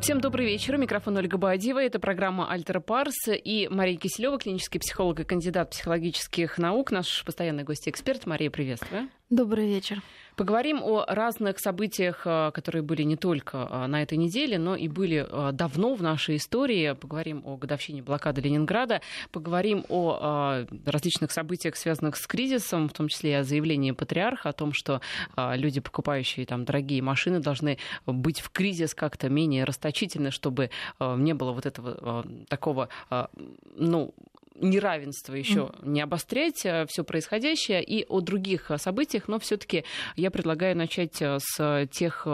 Всем добрый вечер. Микрофон Ольга Баадива. Это программа «Альтера Парс» и Мария Киселева, клинический психолог и кандидат психологических наук. Наш постоянный гость-эксперт. Мария, приветствую. Добрый вечер. Поговорим о разных событиях, э, которые были не только э, на этой неделе, но и были э, давно в нашей истории. Поговорим о годовщине блокады Ленинграда, поговорим о различных событиях, связанных с кризисом, в том числе и о заявлении патриарха о том, что люди, покупающие там дорогие машины, должны быть в кризис как-то менее расточительны, чтобы не было вот этого такого, ну, неравенство еще mm. не обострять э, все происходящее и о других э, событиях, но все-таки я предлагаю начать э, с тех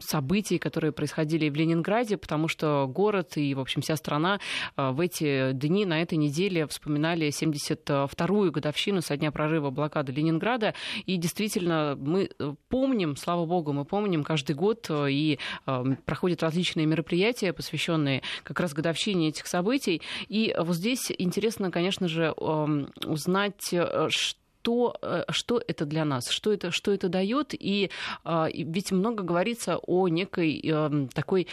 событий, которые происходили в Ленинграде, потому что город и, в общем, вся страна в эти дни, на этой неделе вспоминали 72-ю годовщину со дня прорыва блокады Ленинграда. И действительно, мы помним, слава богу, мы помним каждый год и проходят различные мероприятия, посвященные как раз годовщине этих событий. И вот здесь интересно, конечно же, узнать, э, что что, э, что это для нас, что это, что это дает. И, и ведь много говорится о некой э, такой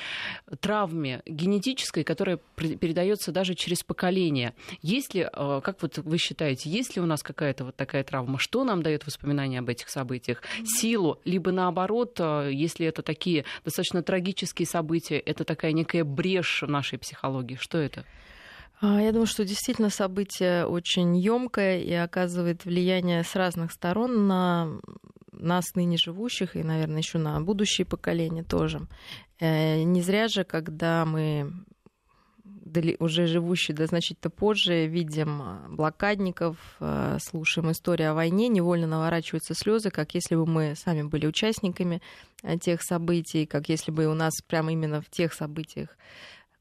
травме генетической, которая передается даже через поколение. Есть ли, э, как вот вы считаете, есть ли у нас какая-то вот такая травма? Что нам дает воспоминания об этих событиях? Силу, либо наоборот, если это такие достаточно трагические события, это такая некая брешь в нашей психологии. Что это? А, я думаю, что действительно событие очень емкое и оказывает влияние с разных сторон на нас ныне живущих и, наверное, еще на будущие поколения тоже. Э, не зря же, когда мы уже живущие да, значительно позже, видим блокадников, э, слушаем историю о войне, невольно наворачиваются слезы, как если бы мы сами были участниками э, тех событий, как если бы у нас прямо именно в тех событиях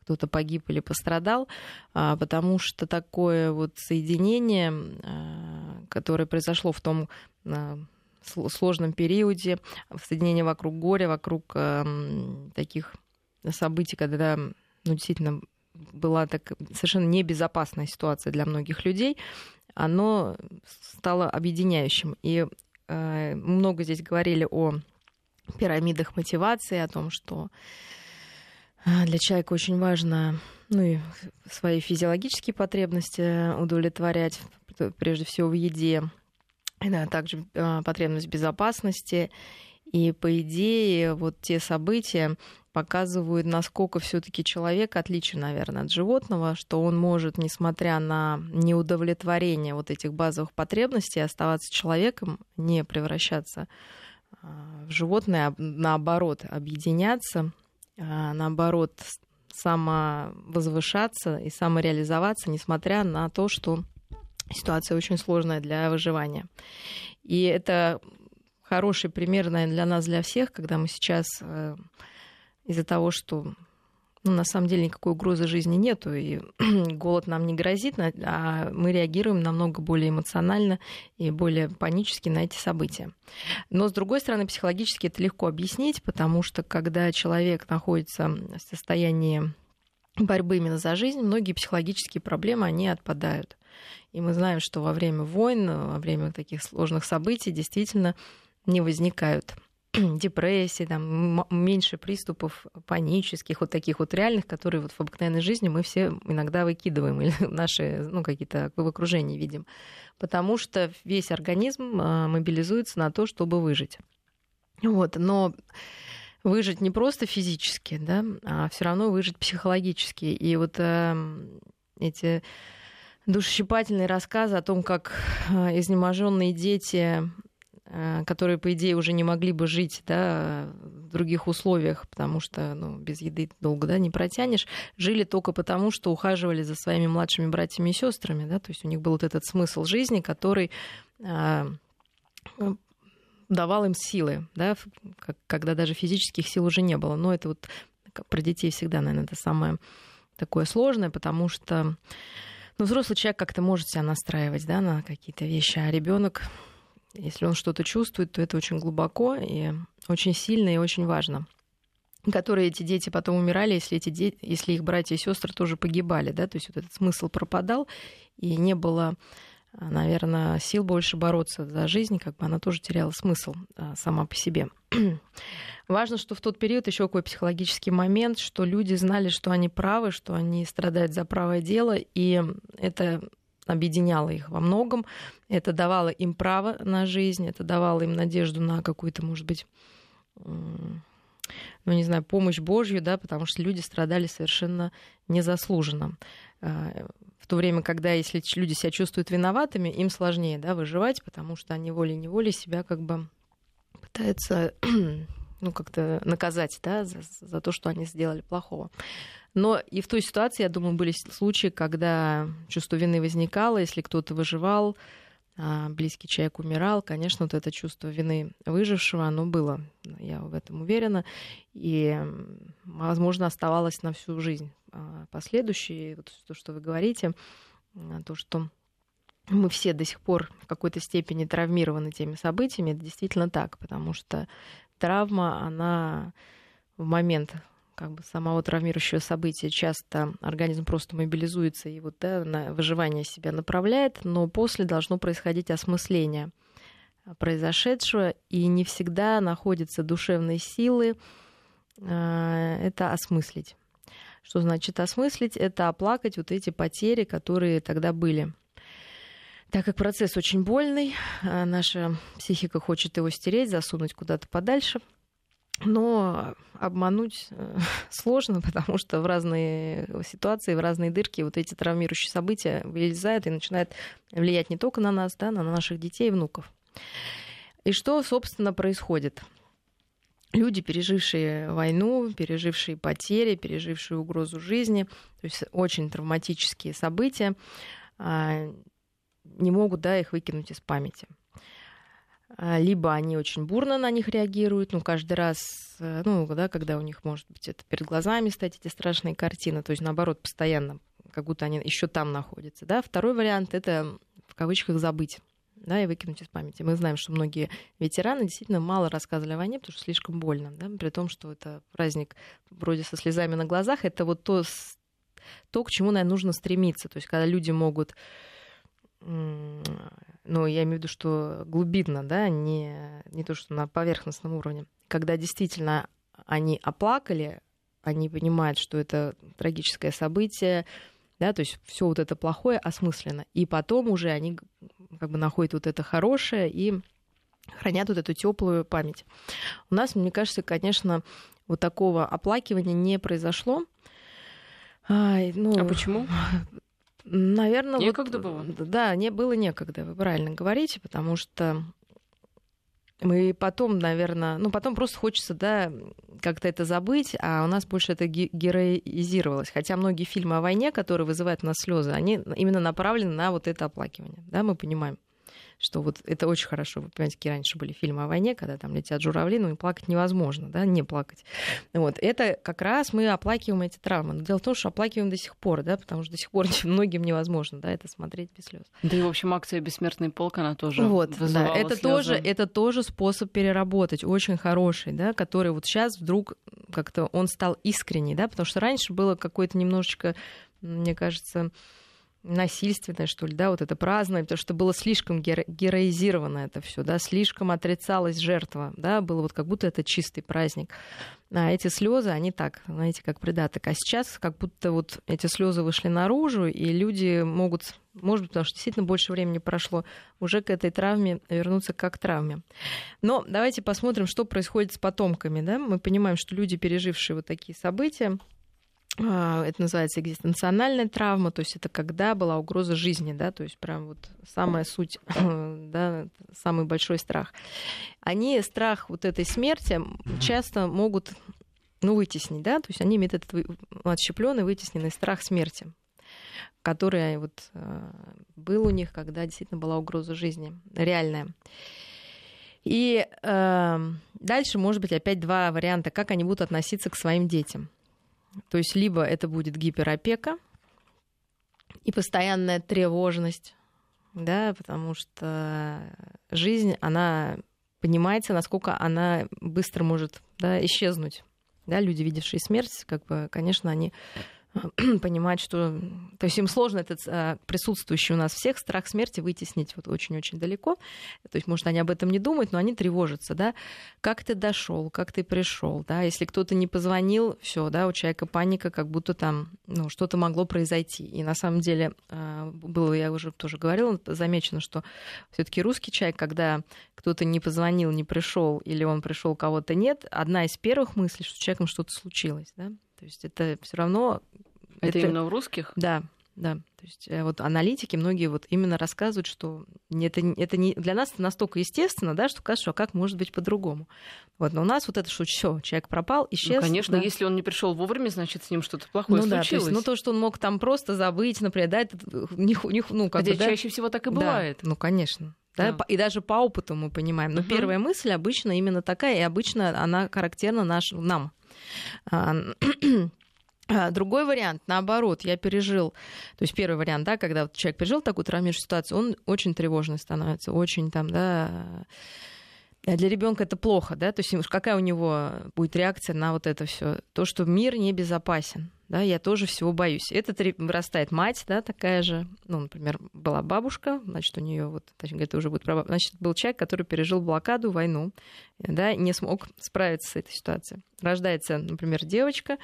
кто-то погиб или пострадал, а, потому что такое вот соединение, а, которое произошло в том а, сложном периоде, соединение вокруг горя, вокруг таких событий, когда ну, действительно была так совершенно небезопасная ситуация для многих людей, оно стало объединяющим. И много здесь говорили о пирамидах мотивации, о том, что для человека очень важно ну, и свои физиологические потребности удовлетворять, прежде всего в еде, да, также а, потребность безопасности. И по идее вот те события показывают, насколько все-таки человек отличен, наверное, от животного, что он может, несмотря на неудовлетворение вот этих базовых потребностей, оставаться человеком, не превращаться а, в животное, а наоборот, объединяться а, наоборот, самовозвышаться и самореализоваться, несмотря на то, что ситуация очень сложная для выживания. И это хороший пример, наверное, для нас, для всех, когда мы сейчас э, из-за того, что ну, на самом деле никакой угрозы жизни нету, и голод нам не грозит, а мы реагируем намного более эмоционально и более панически на эти события. Но, с другой стороны, психологически это легко объяснить, потому что когда человек находится в состоянии борьбы именно за жизнь, многие психологические проблемы, они отпадают. И мы знаем, что во время войн, во время таких сложных событий действительно не возникают депрессии, там, меньше приступов панических, вот таких вот реальных, которые вот в обыкновенной жизни мы все иногда выкидываем или наши, ну, какие-то в окружении видим. Потому что весь организм а, мобилизуется на то, чтобы выжить. Вот, но выжить не просто физически, да, а все равно выжить психологически. И вот э, эти душесчипательные рассказы о том, как а, изнеможенные дети Э, которые, по идее, уже не могли бы жить да, в других условиях, потому что ну, без еды долго да, не протянешь, жили только потому, что ухаживали за своими младшими братьями и сестрами. Да, то есть у них был вот этот смысл жизни, который а, давал им силы, да, когда даже физических сил уже не было. Но это вот про детей всегда, наверное, это самое такое сложное, потому что ну, взрослый человек как-то может себя настраивать да, на какие-то вещи, а ребенок если он что-то чувствует, то это очень глубоко и очень сильно и очень важно. Которые эти дети потом умирали, если, эти дети, если их братья и сестры тоже погибали, да, то есть вот этот смысл пропадал, и не было наверное, сил больше бороться за жизнь, как бы она тоже теряла смысл а, сама по себе. Важно, что в тот период еще какой психологический момент, что люди знали, что они правы, что они страдают за правое дело, и это объединяло их во многом, это давало им право на жизнь, это давало им надежду на какую-то, может быть, ну, не знаю, помощь Божью, да, потому что люди страдали совершенно незаслуженно. А, в то время, когда если люди себя чувствуют виноватыми, им сложнее да, выживать, потому что они волей-неволей себя как бы пытаются ну, как-то наказать да, за, за то, что они сделали плохого. Но и в той ситуации, я думаю, были случаи, когда чувство вины возникало, если кто-то выживал, а близкий человек умирал, конечно, вот это чувство вины выжившего, оно было, я в этом уверена, и, возможно, оставалось на всю жизнь а, последующие. Вот то, что вы говорите, а, то, что мы все до сих пор в какой-то степени травмированы теми событиями, это действительно так, потому что травма, она в момент как бы самого травмирующего события часто организм просто мобилизуется и вот да, на выживание себя направляет, но после должно происходить осмысление произошедшего, и не всегда находятся душевные силы э, это осмыслить. Что значит осмыслить? Это оплакать вот эти потери, которые тогда были. Так как процесс очень больный, э, наша психика хочет его стереть, засунуть куда-то подальше – но обмануть э, сложно, потому что в разные ситуации, в разные дырки вот эти травмирующие события вылезают и начинают влиять не только на нас, да, на наших детей и внуков. И что, собственно, происходит? Люди, пережившие войну, пережившие потери, пережившие угрозу жизни, то есть очень травматические события, а, не могут да, их выкинуть из памяти. А, либо они очень бурно на них реагируют, ну, каждый раз, э, ну, да, когда у них, может быть, это перед глазами стать эти страшные картины, то есть, наоборот, постоянно, как будто они еще там находятся, да. Второй вариант — это, в кавычках, забыть да, и выкинуть из памяти. Мы знаем, что многие ветераны действительно мало рассказывали о войне, потому что слишком больно, да, при том, что это праздник вроде со слезами на глазах, это вот то, то к чему, наверное, нужно стремиться. То есть, когда люди могут ну, я имею в виду, что глубинно, да, не, не то, что на поверхностном уровне, когда действительно они оплакали, они понимают, что это трагическое событие, да, то есть все вот это плохое осмысленно, и потом уже они как бы находят вот это хорошее и хранят вот эту теплую память. У нас, мне кажется, конечно, вот такого оплакивания не произошло. А, ну, а почему? Наверное, некогда вот, было. Да, не было некогда, вы правильно говорите, потому что мы потом, наверное, ну потом просто хочется, да, как-то это забыть, а у нас больше это героизировалось. Хотя многие фильмы о войне, которые вызывают у нас слезы, они именно направлены на вот это оплакивание, да, мы понимаем что вот это очень хорошо. Вы понимаете, какие раньше были фильмы о войне, когда там летят журавли, ну и плакать невозможно, да, не плакать. Вот. Это как раз мы оплакиваем эти травмы. Но дело в том, что оплакиваем до сих пор, да, потому что до сих пор многим невозможно, да, это смотреть без слез. Да и, в общем, акция «Бессмертный полк», она тоже Вот, да, это слезы. тоже, это тоже способ переработать, очень хороший, да, который вот сейчас вдруг как-то он стал искренний, да, потому что раньше было какое-то немножечко, мне кажется, насильственное, что ли, да, вот это празднование, потому что было слишком геро- героизировано это все, да, слишком отрицалась жертва, да, было вот как будто это чистый праздник. А эти слезы, они так, знаете, как придаток. А сейчас как будто вот эти слезы вышли наружу, и люди могут, может быть, потому что действительно больше времени прошло, уже к этой травме вернуться как к травме. Но давайте посмотрим, что происходит с потомками, да. Мы понимаем, что люди, пережившие вот такие события, это называется экзистенциональная травма, то есть это когда была угроза жизни, да, то есть прям вот самая суть, да, самый большой страх. Они страх вот этой смерти часто могут ну, вытеснить, да, то есть они имеют этот отщепленный, вытесненный страх смерти, который вот а, был у них, когда действительно была угроза жизни, реальная. И э, дальше, может быть, опять два варианта, как они будут относиться к своим детям. То есть либо это будет гиперопека и постоянная тревожность, да, потому что жизнь, она понимается, насколько она быстро может да, исчезнуть. Да, люди, видевшие смерть, как бы, конечно, они понимать, что... То есть им сложно этот а, присутствующий у нас всех страх смерти вытеснить вот очень-очень далеко. То есть, может, они об этом не думают, но они тревожатся, да. Как ты дошел, как ты пришел, да. Если кто-то не позвонил, все, да, у человека паника, как будто там ну, что-то могло произойти. И на самом деле а, было, я уже тоже говорила, замечено, что все-таки русский человек, когда кто-то не позвонил, не пришел, или он пришел, кого-то нет, одна из первых мыслей, что с человеком что-то случилось, да. То есть это все равно это, это именно у русских? Да, да. То есть э, вот аналитики многие вот именно рассказывают, что это, это не для нас это настолько естественно, да, что кажется, что а как может быть по-другому. Вот, но у нас вот это что все, человек пропал, исчез. Ну, конечно, да. если он не пришел вовремя, значит с ним что-то плохое ну, случилось. Да, то есть, ну то, что он мог там просто забыть, например, да, это не, не, ну как Хотя бы, да? чаще всего так и бывает. Да, ну конечно. Да, да. И даже по опыту мы понимаем. Но угу. первая мысль обычно именно такая, и обычно она характерна наш, нам. А, а, другой вариант, наоборот, я пережил, то есть первый вариант, да, когда вот человек пережил такую травмирующую ситуацию, он очень тревожный становится, очень там, да, а для ребенка это плохо, да, то есть какая у него будет реакция на вот это все, то, что мир небезопасен, да, я тоже всего боюсь. Это вырастает мать, да, такая же, ну, например, была бабушка, значит, у нее вот, точнее, это уже будет прабаб... значит, был человек, который пережил блокаду, войну, да, не смог справиться с этой ситуацией. Рождается, например, девочка,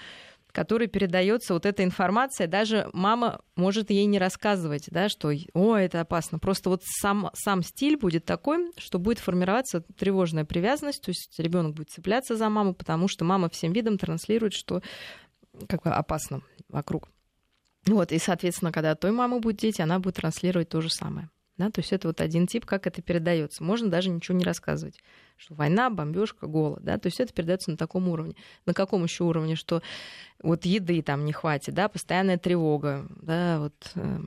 которой передается вот эта информация. Даже мама может ей не рассказывать, да, что «О, это опасно». Просто вот сам, сам стиль будет такой, что будет формироваться тревожная привязанность, то есть ребенок будет цепляться за маму, потому что мама всем видом транслирует, что как бы опасно вокруг. Вот, и, соответственно, когда от той мамы будет дети, она будет транслировать то же самое. Да, то есть это вот один тип, как это передается. Можно даже ничего не рассказывать, что война, бомбежка, голод, да, то есть это передается на таком уровне. На каком еще уровне, что вот еды там не хватит, да, постоянная тревога, да, вот э,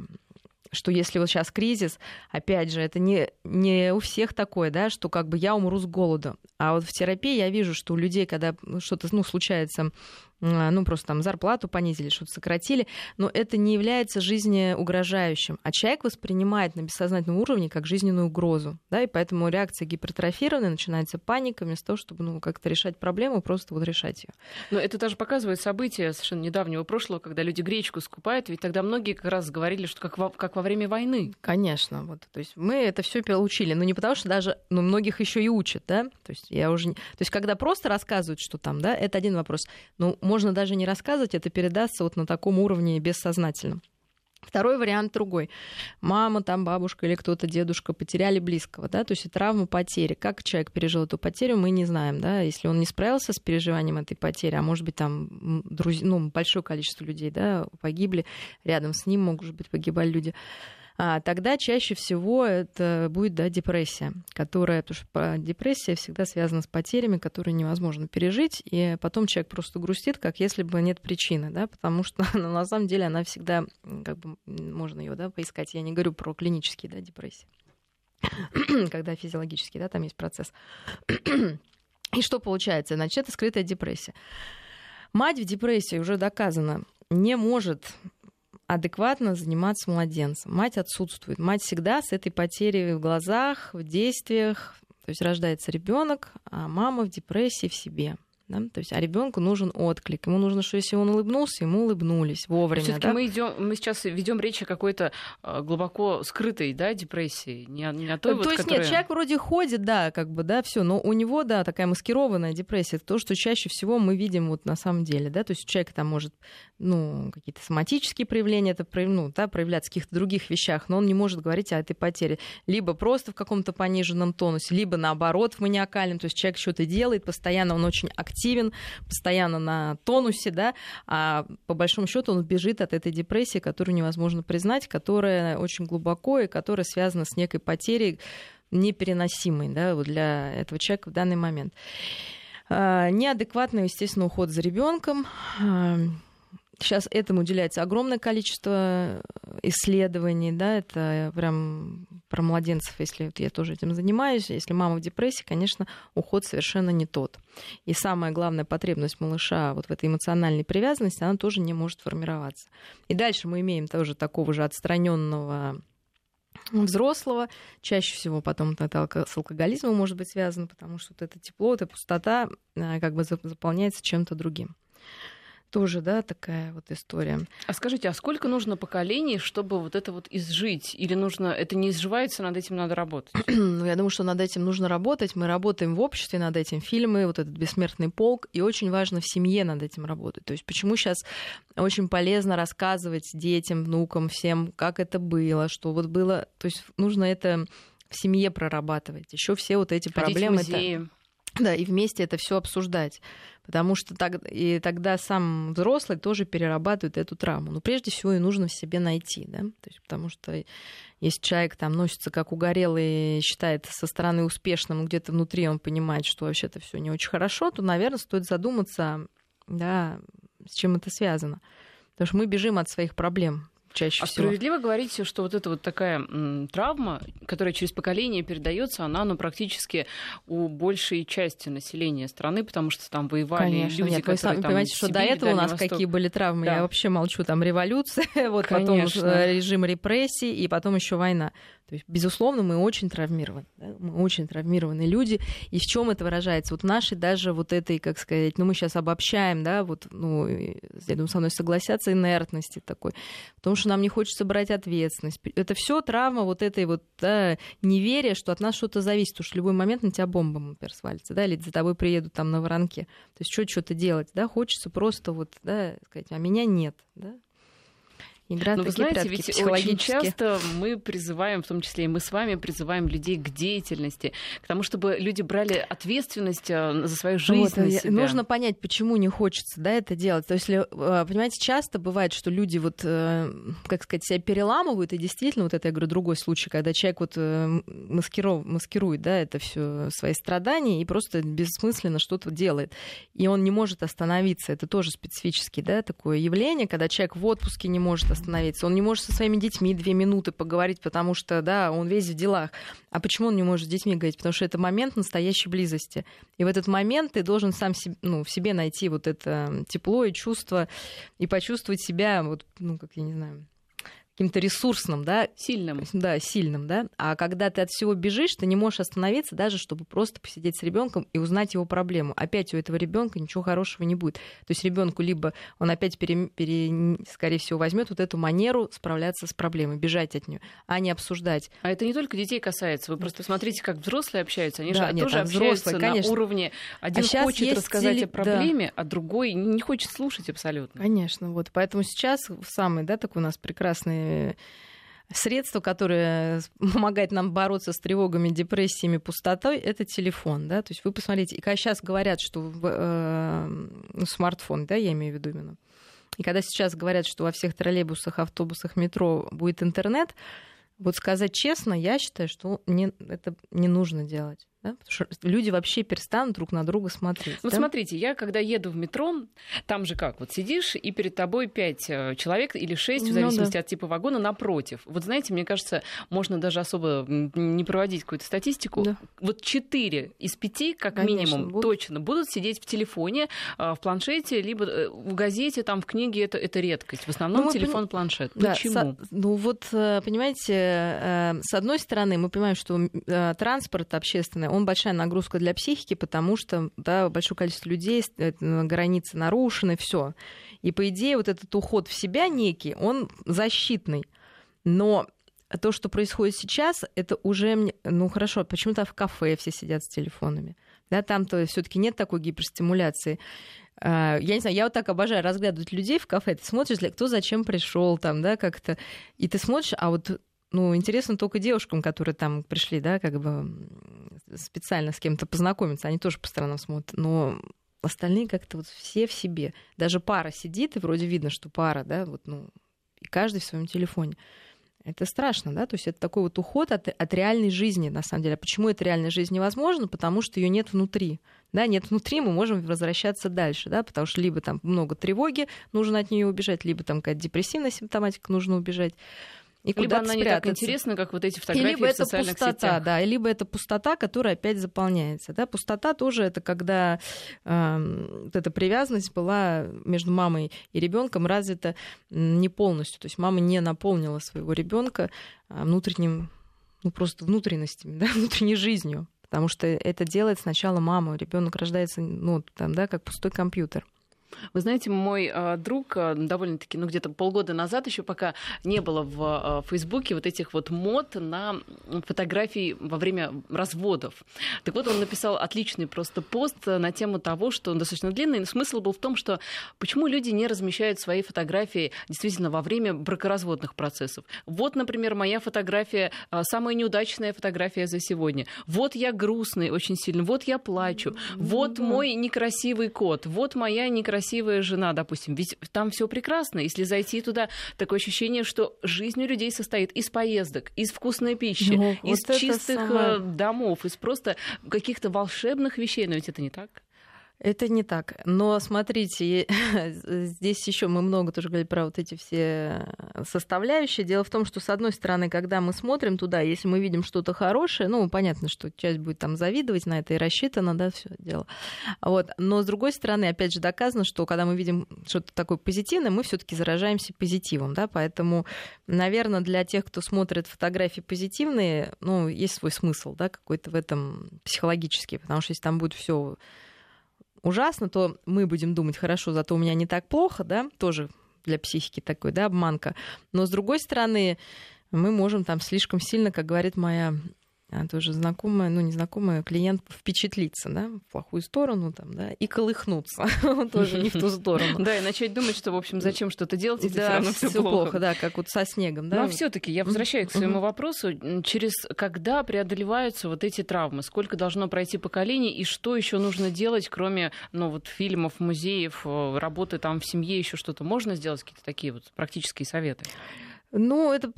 что если вот сейчас кризис, опять же, это не, не у всех такое, да, что как бы я умру с голоду. А вот в терапии я вижу, что у людей, когда что-то ну, случается ну, просто там зарплату понизили, что-то сократили, но это не является жизнеугрожающим. А человек воспринимает на бессознательном уровне как жизненную угрозу, да, и поэтому реакция гипертрофированная, начинается паника, вместо того, чтобы, ну, как-то решать проблему, просто вот решать ее. Но это даже показывает события совершенно недавнего прошлого, когда люди гречку скупают, ведь тогда многие как раз говорили, что как во, как во время войны. Конечно, вот, то есть мы это все получили, но не потому, что даже, ну, многих еще и учат, да, то есть я уже, то есть когда просто рассказывают, что там, да, это один вопрос, но можно даже не рассказывать, это передастся вот на таком уровне бессознательном. Второй вариант другой. Мама, там бабушка или кто-то, дедушка потеряли близкого, да, то есть травма потери. Как человек пережил эту потерю, мы не знаем, да, если он не справился с переживанием этой потери, а может быть там друз... ну, большое количество людей, да, погибли, рядом с ним, может быть, погибали люди тогда чаще всего это будет да, депрессия, которая, потому что депрессия всегда связана с потерями, которые невозможно пережить, и потом человек просто грустит, как если бы нет причины, да, потому что ну, на самом деле она всегда, как бы, можно ее да, поискать. Я не говорю про клинические да, депрессии, когда физиологический, да, там есть процесс. И что получается? Значит, это скрытая депрессия. Мать в депрессии уже доказано не может адекватно заниматься младенцем. Мать отсутствует. Мать всегда с этой потерей в глазах, в действиях. То есть рождается ребенок, а мама в депрессии в себе. Да? То есть, а ребенку нужен отклик. Ему нужно, что если он улыбнулся, ему улыбнулись вовремя. Все-таки да? мы, идем, мы сейчас ведем речь о какой-то а, глубоко скрытой да, депрессии, не не о той, То вот, есть которая... нет, человек вроде ходит, да, как бы, да, все, но у него, да, такая маскированная депрессия. Это то, что чаще всего мы видим вот на самом деле, да, то есть у человека там может, ну, какие-то соматические проявления, это ну, да, проявляться в каких-то других вещах, но он не может говорить о этой потере. Либо просто в каком-то пониженном тонусе, либо наоборот в маниакальном, то есть человек что-то делает, постоянно он очень активен, постоянно на тонусе, да, а по большому счету он бежит от этой депрессии, которую невозможно признать, которая очень глубоко и которая связана с некой потерей непереносимой да, для этого человека в данный момент. А, неадекватный, естественно, уход за ребенком, а, Сейчас этому уделяется огромное количество исследований, да, это прям про младенцев, если вот я тоже этим занимаюсь, если мама в депрессии, конечно, уход совершенно не тот. И самая главная потребность малыша вот в этой эмоциональной привязанности, она тоже не может формироваться. И дальше мы имеем тоже такого же отстраненного взрослого. Чаще всего потом это с алкоголизмом может быть связано, потому что вот это тепло, эта пустота э, как бы заполняется чем-то другим. Тоже, да, такая вот история. А скажите, а сколько нужно поколений, чтобы вот это вот изжить? Или нужно, это не изживается, над этим надо работать? ну, я думаю, что над этим нужно работать. Мы работаем в обществе над этим, фильмы, вот этот «Бессмертный полк», и очень важно в семье над этим работать. То есть почему сейчас очень полезно рассказывать детям, внукам, всем, как это было, что вот было... То есть нужно это в семье прорабатывать. Еще все вот эти Ходить проблемы. В музеи. это... Да, и вместе это все обсуждать. Потому что так, и тогда сам взрослый тоже перерабатывает эту травму. Но прежде всего и нужно в себе найти, да? То есть, потому что если человек там носится как угорелый считает со стороны успешным, где-то внутри он понимает, что вообще это все не очень хорошо, то, наверное, стоит задуматься, да, с чем это связано. Потому что мы бежим от своих проблем чаще а всего. справедливо говорить, что вот эта вот такая м, травма, которая через поколение передается, она ну, практически у большей части населения страны, потому что там воевали Конечно, люди, нет, которые вы сами там понимаете, что до этого у нас Восток... какие были травмы. Да. Я вообще молчу, там революция, вот Конечно. потом режим репрессий, и потом еще война. То есть, безусловно, мы очень травмированы. Да? Мы очень травмированные люди. И в чем это выражается? Вот нашей даже вот этой, как сказать, ну мы сейчас обобщаем, да, вот, ну, я думаю, со мной согласятся, инертности такой. Потому что нам не хочется брать ответственность. Это все травма вот этой вот да, неверия, что от нас что-то зависит. Что в любой момент на тебя бомба, например, свалится, да, или за тобой приедут там на воронке. То есть что что-то делать, да, хочется просто вот, да, сказать, а меня нет, да, Игра Но вы знаете, ведь очень часто мы призываем, в том числе и мы с вами призываем людей к деятельности, к тому, чтобы люди брали ответственность э, за свою жизнь вот, на себя. Нужно понять, почему не хочется да, это делать. То есть, э, понимаете, часто бывает, что люди вот, э, как сказать, себя переламывают, и действительно, вот это, я говорю, другой случай, когда человек вот маскиров, маскирует, да, это все свои страдания и просто бессмысленно что-то делает. И он не может остановиться. Это тоже специфический, да, такое явление, когда человек в отпуске не может остановиться. Он не может со своими детьми две минуты поговорить, потому что, да, он весь в делах. А почему он не может с детьми говорить? Потому что это момент настоящей близости. И в этот момент ты должен сам себе, ну, в себе найти вот это тепло и чувство, и почувствовать себя, вот, ну, как я не знаю, каким-то ресурсным, да. Сильным. Да, сильным, да. А когда ты от всего бежишь, ты не можешь остановиться даже, чтобы просто посидеть с ребенком и узнать его проблему. Опять у этого ребенка ничего хорошего не будет. То есть ребенку либо он опять, пере, пере, скорее всего, возьмет вот эту манеру справляться с проблемой, бежать от нее, а не обсуждать. А это не только детей касается. Вы просто смотрите, как взрослые общаются. Они да, же нет, тоже общаются взрослые, конечно. на уровне. Один а хочет рассказать теле... о проблеме, да. а другой не хочет слушать абсолютно. Конечно, вот. Поэтому сейчас самый, да, такой у нас прекрасный средство, которое помогает нам бороться с тревогами, депрессиями, пустотой, это телефон. Да? То есть вы посмотрите, и когда сейчас говорят, что э, смартфон, да, я имею в виду именно, и когда сейчас говорят, что во всех троллейбусах, автобусах, метро будет интернет, вот сказать честно, я считаю, что не, это не нужно делать. Да? Потому что люди вообще перестанут друг на друга смотреть. Вот да? смотрите, я когда еду в метро, там же как, вот сидишь, и перед тобой пять э, человек или шесть, в ну зависимости ну, да. от типа вагона, напротив. Вот знаете, мне кажется, можно даже особо не проводить какую-то статистику. Да. Вот четыре из пяти, как Конечно, минимум, будут. точно будут сидеть в телефоне, э, в планшете, либо э, в газете, там в книге это, это редкость. В основном ну, телефон, пон... планшет. Да, Почему? Со... Ну вот, понимаете, с одной стороны, мы понимаем, что транспорт общественный, он большая нагрузка для психики, потому что да, большое количество людей, э, границы нарушены, все. И по идее вот этот уход в себя некий, он защитный. Но то, что происходит сейчас, это уже, ну хорошо, почему-то в кафе все сидят с телефонами. Да, там-то все-таки нет такой гиперстимуляции. А, я не знаю, я вот так обожаю разглядывать людей в кафе. Ты смотришь, кто зачем пришел, там, да, как-то. И ты смотришь, а вот ну, интересно только девушкам, которые там пришли, да, как бы специально с кем-то познакомиться, они тоже по сторонам смотрят, но остальные как-то вот все в себе. Даже пара сидит, и вроде видно, что пара, да, вот, ну, и каждый в своем телефоне. Это страшно, да, то есть это такой вот уход от, от реальной жизни, на самом деле. А почему эта реальная жизнь невозможна? Потому что ее нет внутри. Да, нет внутри, мы можем возвращаться дальше, да, потому что либо там много тревоги, нужно от нее убежать, либо там какая-то депрессивная симптоматика, нужно убежать и либо она спрятаться. не так интересна, как вот эти фотографии и либо в это пустота, сетях. да, либо это пустота, которая опять заполняется. Да? Пустота тоже это когда э, вот эта привязанность была между мамой и ребенком развита не полностью. То есть мама не наполнила своего ребенка а, внутренним, ну просто внутренностями, да, внутренней жизнью. Потому что это делает сначала мама, ребенок рождается, ну, там, да, как пустой компьютер. Вы знаете, мой э, друг э, довольно-таки, ну где-то полгода назад, еще пока не было в э, Фейсбуке вот этих вот мод на фотографии во время разводов. Так вот, он написал отличный просто пост на тему того, что он достаточно длинный, но смысл был в том, что почему люди не размещают свои фотографии действительно во время бракоразводных процессов. Вот, например, моя фотография, э, самая неудачная фотография за сегодня. Вот я грустный очень сильно, вот я плачу, вот мой некрасивый кот, вот моя некрасивая красивая жена, допустим, ведь там все прекрасно. Если зайти туда, такое ощущение, что жизнь у людей состоит из поездок, из вкусной пищи, ну, из вот чистых самое... домов, из просто каких-то волшебных вещей. Но ведь это не так. Это не так. Но смотрите, здесь еще мы много тоже говорили про вот эти все составляющие. Дело в том, что с одной стороны, когда мы смотрим туда, если мы видим что-то хорошее, ну, понятно, что часть будет там завидовать на это и рассчитана, да, все дело. Вот. Но с другой стороны, опять же, доказано, что когда мы видим что-то такое позитивное, мы все-таки заражаемся позитивом, да, поэтому, наверное, для тех, кто смотрит фотографии позитивные, ну, есть свой смысл, да, какой-то в этом психологический, потому что если там будет все ужасно, то мы будем думать, хорошо, зато у меня не так плохо, да, тоже для психики такой, да, обманка. Но с другой стороны, мы можем там слишком сильно, как говорит моя тоже знакомая, ну, незнакомая клиент впечатлиться, да, в плохую сторону, там, да, и колыхнуться тоже не в ту сторону. Да, и начать думать, что, в общем, зачем что-то делать, если все равно все плохо. Да, как вот со снегом, да. Но все таки я возвращаюсь к своему вопросу, через когда преодолеваются вот эти травмы, сколько должно пройти поколений, и что еще нужно делать, кроме, ну, вот фильмов, музеев, э, работы там в семье, еще что-то можно сделать, какие-то такие вот практические советы? Ну, это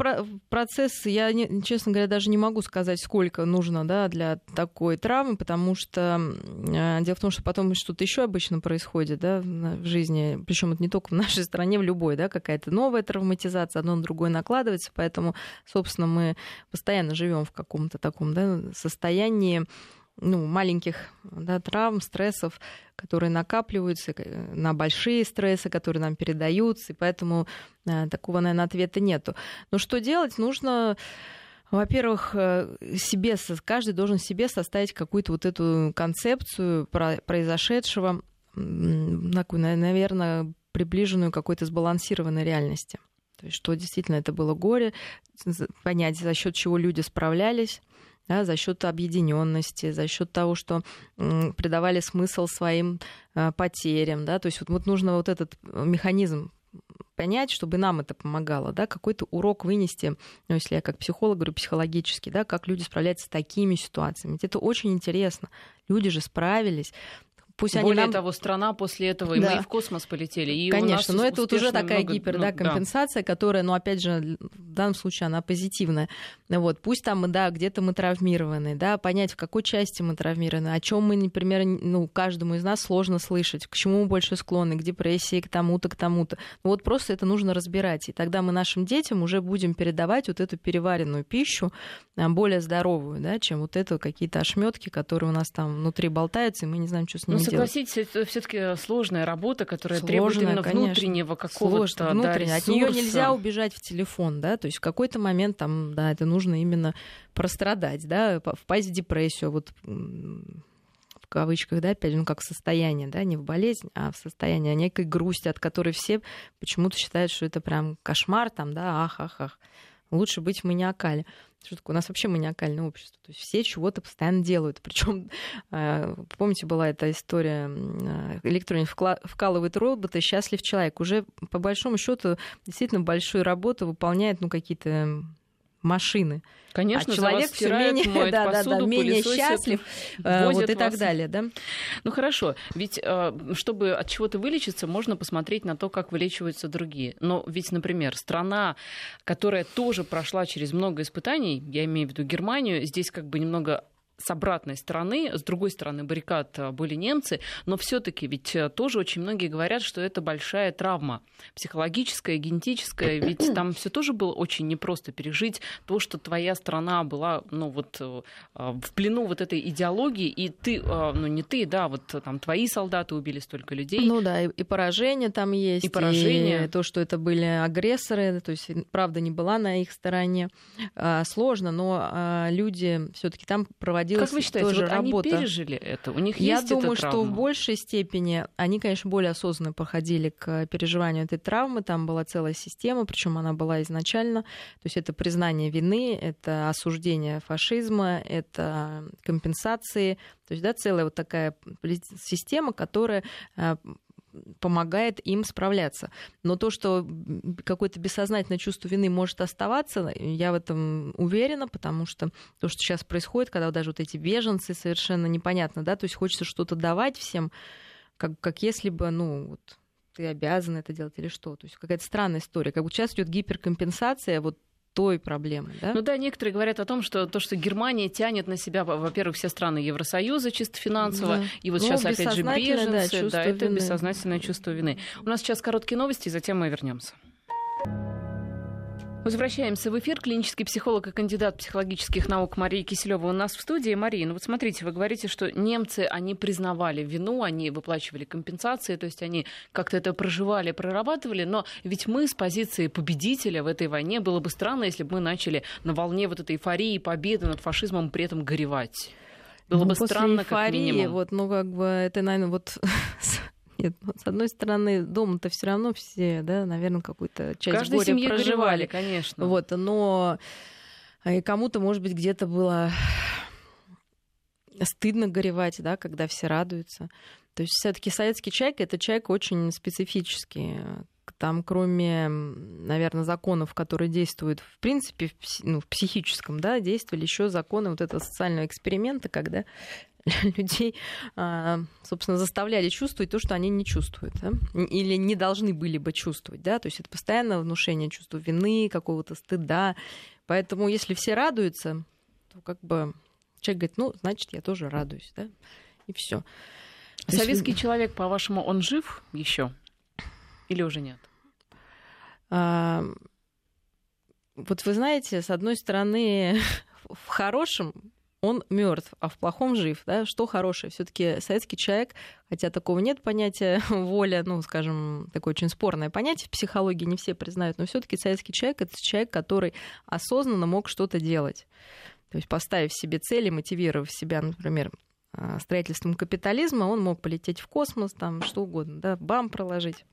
процесс, я, честно говоря, даже не могу сказать, сколько нужно да, для такой травмы, потому что э, дело в том, что потом что-то еще обычно происходит да, в жизни, причем это не только в нашей стране, в любой, да, какая-то новая травматизация, одно на другое накладывается, поэтому, собственно, мы постоянно живем в каком-то таком да, состоянии ну, маленьких да, травм, стрессов, которые накапливаются, на большие стрессы, которые нам передаются, и поэтому э, такого, наверное, ответа нету. Но что делать? Нужно во-первых, э, себе, каждый должен себе составить какую-то вот эту концепцию произошедшего, такую, наверное, приближенную какой-то сбалансированной реальности. То есть, что действительно это было горе, понять, за счет чего люди справлялись, да, за счет объединенности, за счет того, что придавали смысл своим э, потерям. Да, то есть вот, вот нужно вот этот механизм понять, чтобы нам это помогало, да, какой-то урок вынести, ну, если я как психолог говорю психологически, да, как люди справляются с такими ситуациями. Это очень интересно. Люди же справились, Пусть Более они нам... того, страна после этого, и да. мы и в космос полетели. И Конечно, но это вот уже такая много... гипер, да, да. которая, ну, опять же, в данном случае она позитивная. Вот, пусть там, да, где-то мы травмированы, да, понять, в какой части мы травмированы, о чем мы, например, ну, каждому из нас сложно слышать, к чему мы больше склонны, к депрессии, к тому-то, к тому-то. Ну, вот просто это нужно разбирать, и тогда мы нашим детям уже будем передавать вот эту переваренную пищу, а, более здоровую, да, чем вот это какие-то ошметки, которые у нас там внутри болтаются, и мы не знаем, что с ними согласитесь, это все-таки сложная работа, которая сложная, требует именно конечно. внутреннего какого-то да, От нее нельзя убежать в телефон, да, то есть в какой-то момент там, да, это нужно именно прострадать, да, впасть в депрессию, вот в кавычках, да, опять же, ну, как состояние, да, не в болезнь, а в состояние некой грусти, от которой все почему-то считают, что это прям кошмар, там, да, ах, ах, ах. Лучше быть в маниакале. Что такое? У нас вообще маниакальное общество. То есть все чего-то постоянно делают. Причем, э, помните, была эта история, э, электроник вкалывает робота, счастлив человек. Уже по большому счету действительно большую работу выполняет ну, какие-то машины. Конечно, а человек все менее, да, посуду, да, да, менее счастлив, э, вот и так далее, да. Ну хорошо, ведь э, чтобы от чего-то вылечиться, можно посмотреть на то, как вылечиваются другие. Но ведь, например, страна, которая тоже прошла через много испытаний, я имею в виду Германию, здесь как бы немного с обратной стороны, с другой стороны баррикад э, были немцы, но все-таки ведь э, тоже очень многие говорят, что это большая травма психологическая, генетическая, ведь там все тоже было очень непросто пережить то, что твоя страна была, ну вот э, в плену вот этой идеологии, и ты, ну не ты, да, вот там твои солдаты убили столько людей. Ну да, и, и поражение там есть, и поражение, и то, что это были агрессоры, то есть правда не была на их стороне, а, сложно, но а, люди все-таки там проводили приходилось Как вы считаете, тоже вот работа. они пережили это? У них Я есть думаю, эта что травма? в большей степени они, конечно, более осознанно подходили к переживанию этой травмы. Там была целая система, причем она была изначально. То есть это признание вины, это осуждение фашизма, это компенсации. То есть, да, целая вот такая система, которая э, помогает им справляться. Но то, что какое-то бессознательное чувство вины может оставаться, я в этом уверена, потому что то, что сейчас происходит, когда даже вот эти беженцы совершенно непонятно, да, то есть хочется что-то давать всем, как, как если бы, ну, вот ты обязан это делать или что. То есть какая-то странная история. Как бы сейчас идет гиперкомпенсация вот той проблемы. Да? Ну да, некоторые говорят о том, что то, что Германия тянет на себя, во-первых, все страны Евросоюза чисто финансово, Да. и вот Ну, сейчас опять же да, беженцы, да, чувство это вины. бессознательное чувство вины. У нас сейчас короткие новости, и затем мы вернемся. Возвращаемся в эфир. Клинический психолог и кандидат психологических наук Мария Киселева у нас в студии. Мария, ну вот смотрите, вы говорите, что немцы, они признавали вину, они выплачивали компенсации, то есть они как-то это проживали, прорабатывали, но ведь мы с позиции победителя в этой войне было бы странно, если бы мы начали на волне вот этой эйфории, победы над фашизмом при этом горевать. Было Ну, бы после странно, как эйфории, минимум. Вот, ну, как бы, это, наверное, вот... Нет, вот с одной стороны, дома-то все равно все, да, наверное, какую-то часть каждой горя семье горевали, проживали. конечно. Вот, но э, и кому-то, может быть, где-то было стыдно горевать, да, когда все радуются. То есть все-таки советский человек это человек очень специфический. Там, кроме, наверное, законов, которые действуют в принципе в, ну, в психическом, да, действовали еще законы вот этого социального эксперимента, когда людей, а, собственно, заставляли чувствовать то, что они не чувствуют, да? или не должны были бы чувствовать, да, то есть это постоянное внушение чувства вины, какого-то стыда. Поэтому, если все радуются, то как бы человек говорит, ну, значит, я тоже радуюсь, да, и все. Советский человек, по-вашему, он жив еще? Или уже нет? А, вот вы знаете, с одной стороны, в хорошем он мертв, а в плохом жив. Да? Что хорошее? Все-таки советский человек, хотя такого нет понятия воля, ну, скажем, такое очень спорное понятие в психологии, не все признают, но все-таки советский человек это человек, который осознанно мог что-то делать. То есть поставив себе цели, мотивировав себя, например, а, строительством капитализма, он мог полететь в космос, там что угодно, да, бам проложить.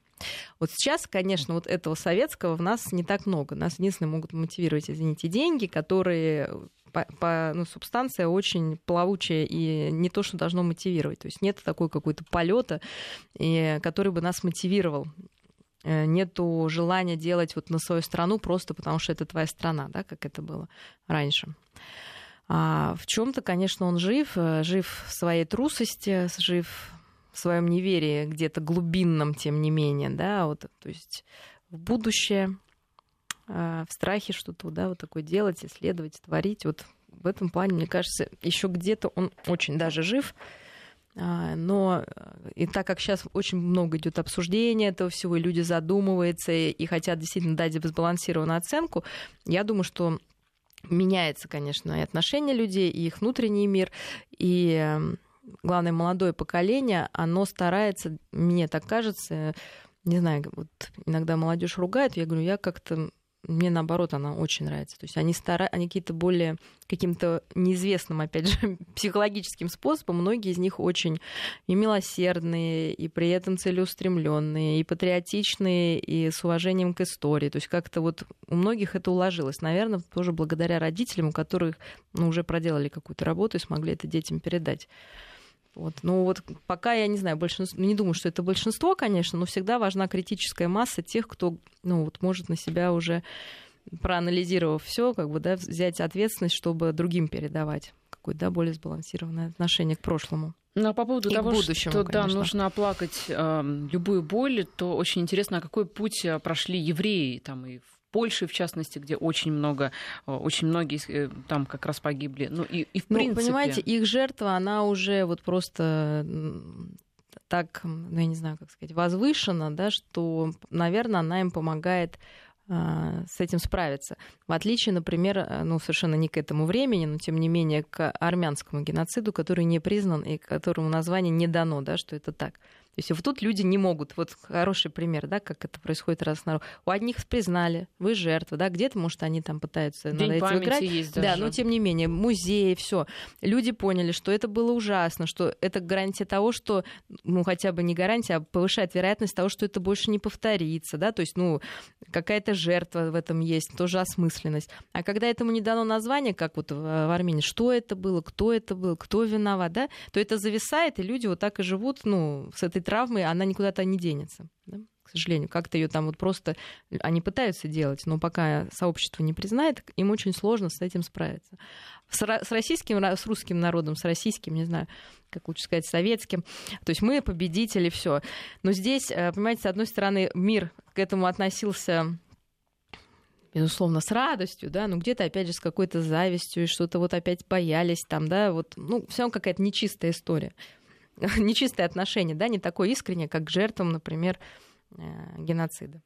Вот сейчас, конечно, вот этого советского в нас не так много. Нас единственное могут мотивировать, извините, деньги, которые по, по ну, субстанция очень плавучая и не то, что должно мотивировать. То есть нет такой какой-то полета, который бы нас мотивировал. Э, Нету желания делать вот на свою страну просто потому, что это твоя страна, да, как это было раньше. А в чем-то, конечно, он жив, э, жив в своей трусости, жив в своем неверии где-то глубинном, тем не менее, да, вот, то есть в будущее, в страхе что-то, да, вот такое делать, исследовать, творить, вот в этом плане, мне кажется, еще где-то он очень даже жив, А, но э, и так как сейчас очень много идет обсуждения этого всего, и люди задумываются и хотят действительно дать сбалансированную оценку, я думаю, что меняется, конечно, и отношение людей, и их внутренний мир, и эм, главное, молодое поколение, оно старается, мне так кажется, не знаю, вот иногда молодежь ругает, я говорю, я как-то мне наоборот она очень нравится. То есть они стара... они какие-то более каким-то неизвестным, опять же, психологическим способом. Многие из них очень и милосердные, и при этом целеустремленные, и патриотичные, и с уважением к истории. То есть как-то вот у многих это уложилось. Наверное, тоже благодаря родителям, у которых ну, уже проделали какую-то работу и смогли это детям передать. Вот. Ну вот пока я не знаю, большинство, не думаю, что это большинство, конечно, но всегда важна критическая масса тех, кто ну, вот, может на себя уже проанализировав все, как бы, да, взять ответственность, чтобы другим передавать какое-то да, более сбалансированное отношение к прошлому. Ну, а по поводу И того, будущему, что да, нужно оплакать э, любую боль, то очень интересно, а какой путь э, прошли евреи там и в Польше, в частности, где очень много, э, очень многие э, там как раз погибли. Ну и, и в Ну, принципе. понимаете, их жертва, она уже вот просто так, ну, я не знаю, как сказать, возвышена, да, что, наверное, она им помогает а, с этим справиться. В отличие, например, а, ну, совершенно не к этому времени, но тем не менее к армянскому геноциду, который не признан и которому название не дано, да, что это так. Есть вот тут люди не могут. Вот хороший пример, да, как это происходит раз на У одних признали, вы жертва, да, где-то, может, они там пытаются День на памяти играть. Есть даже. Да, но тем не менее, музей, все. Люди поняли, что это было ужасно, что это гарантия того, что, ну, хотя бы не гарантия, а повышает вероятность того, что это больше не повторится, да, то есть, ну, какая-то жертва в этом есть, тоже осмысленность. А когда этому не дано название, как вот в Армении, что это было, кто это был, кто виноват, да, то это зависает, и люди вот так и живут, ну, с этой травмой, она никуда-то не денется. Да? к сожалению. Как-то ее там вот просто... Они пытаются делать, но пока сообщество не признает, им очень сложно с этим справиться. С, с российским, с русским народом, с российским, не знаю, как лучше сказать, советским. То есть мы победители, все. Но здесь, э, понимаете, с одной стороны, мир к этому относился безусловно, с радостью, да, но где-то, опять же, с какой-то завистью, и что-то вот опять боялись там, да, вот, ну, все равно какая-то нечистая история. нечистое отношение, да, не такое искреннее, как к жертвам, например, э, геноцида.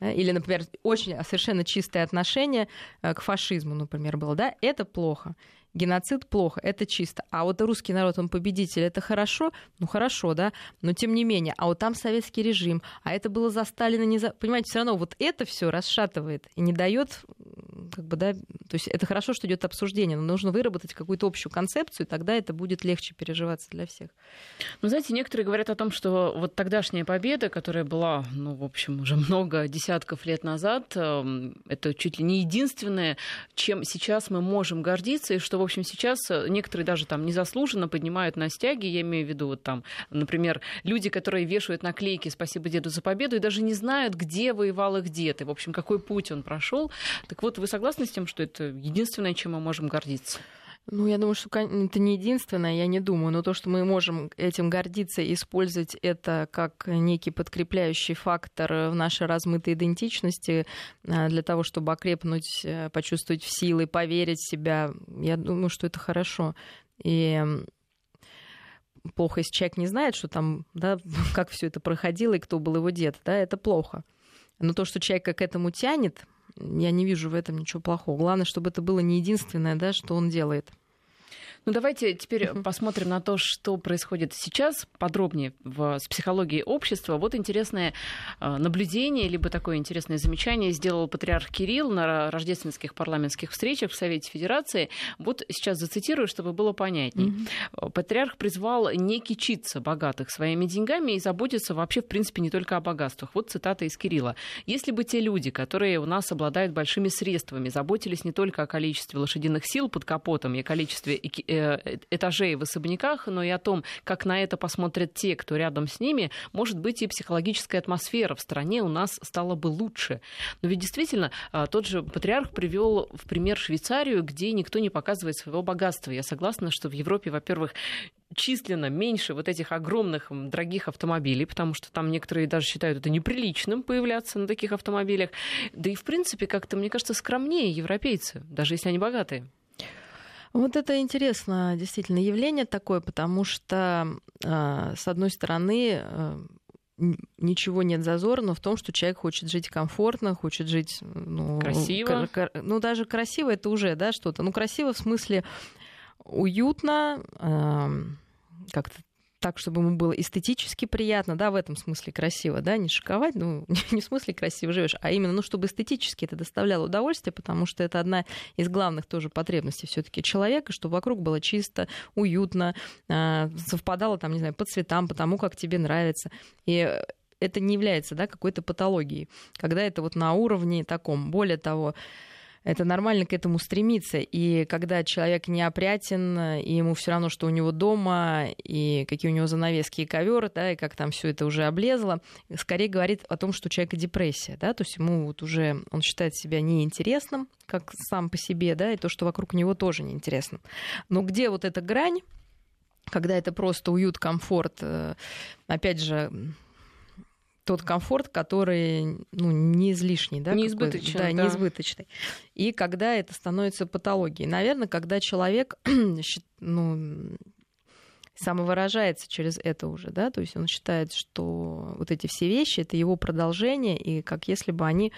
Или, например, очень совершенно чистое отношение э, к фашизму, например, было, да, это плохо геноцид плохо, это чисто. А вот русский народ, он победитель, это хорошо? Ну хорошо, да, но тем не менее. А вот там советский режим, а это было за Сталина, не за... Понимаете, все равно вот это все расшатывает и не дает, как бы, да, то есть это хорошо, что идет обсуждение, но нужно выработать какую-то общую концепцию, тогда это будет легче переживаться для всех. Ну, знаете, некоторые говорят о том, что вот тогдашняя победа, которая была, ну, в общем, уже много десятков лет назад, эм, это чуть ли не единственное, чем сейчас мы можем гордиться, и что, в общем, сейчас э, некоторые даже там незаслуженно поднимают на стяги, я имею в виду вот там, например, люди, которые вешают наклейки «Спасибо деду за победу» и даже не знают, где воевал их дед, и, в общем, какой путь он прошел. Так вот, вы согласны с тем, что это единственное, чем мы можем гордиться? Ну, я думаю, что это не единственное, я не думаю, но то, что мы можем этим гордиться и использовать это как некий подкрепляющий фактор в нашей размытой идентичности э, для того, чтобы окрепнуть, э, почувствовать в силы, поверить в себя, я думаю, что это хорошо. И плохо, если человек не знает, что там, да, как все это проходило и кто был его дед, да, это плохо. Но то, что человека к этому тянет, я не вижу в этом ничего плохого. Главное, чтобы это было не единственное, да, что он делает. Ну давайте теперь посмотрим на то, что происходит сейчас подробнее в, с психологией общества. Вот интересное э, наблюдение, либо такое интересное замечание сделал патриарх Кирилл на рождественских парламентских встречах в Совете Федерации. Вот сейчас зацитирую, чтобы было понятнее. Mm-hmm. Патриарх призвал не кичиться богатых своими деньгами и заботиться вообще, в принципе, не только о богатствах. Вот цитата из Кирилла. «Если бы те люди, которые у нас обладают большими средствами, заботились не только о количестве лошадиных сил под капотом и о количестве Э, этажей в особняках, но и о том, как на это посмотрят те, кто рядом с ними, может быть, и психологическая атмосфера в стране у нас стала бы лучше. Но ведь действительно, а, тот же патриарх привел в пример Швейцарию, где никто не показывает своего богатства. Я согласна, что в Европе, во-первых, численно меньше вот этих огромных дорогих автомобилей, потому что там некоторые даже считают это неприличным появляться на таких автомобилях. Да и, в принципе, как-то, мне кажется, скромнее европейцы, даже если они богатые. Вот это интересно, действительно, явление такое, потому что, а, с одной стороны, а, ничего нет зазорного в том, что человек хочет жить комфортно, хочет жить ну, красиво. ну, даже красиво это уже да, что-то. Ну, красиво в смысле уютно, как-то так, чтобы ему было эстетически приятно, да, в этом смысле красиво, да, не шиковать, ну, не в смысле красиво живешь, а именно, ну, чтобы эстетически это доставляло удовольствие, потому что это одна из главных тоже потребностей все-таки человека, чтобы вокруг было чисто, уютно, а, совпадало там, не знаю, по цветам, по тому, как тебе нравится. И это не является, да, какой-то патологией, когда это вот на уровне таком. Более того, это нормально к этому стремиться. И когда человек неопрятен, и ему все равно, что у него дома, и какие у него занавески и ковер, да, и как там все это уже облезло, скорее говорит о том, что у человека депрессия, да, то есть ему вот уже, он считает себя неинтересным, как сам по себе, да, и то, что вокруг него тоже неинтересно. Но где вот эта грань, когда это просто уют, комфорт, э, опять же, тот комфорт, который ну, не излишний, да, неизбыточный, да, да. неизбыточный. И когда это становится патологией. Наверное, когда человек ну, самовыражается через это уже, да, то есть он считает, что вот эти все вещи это его продолжение, и как если бы они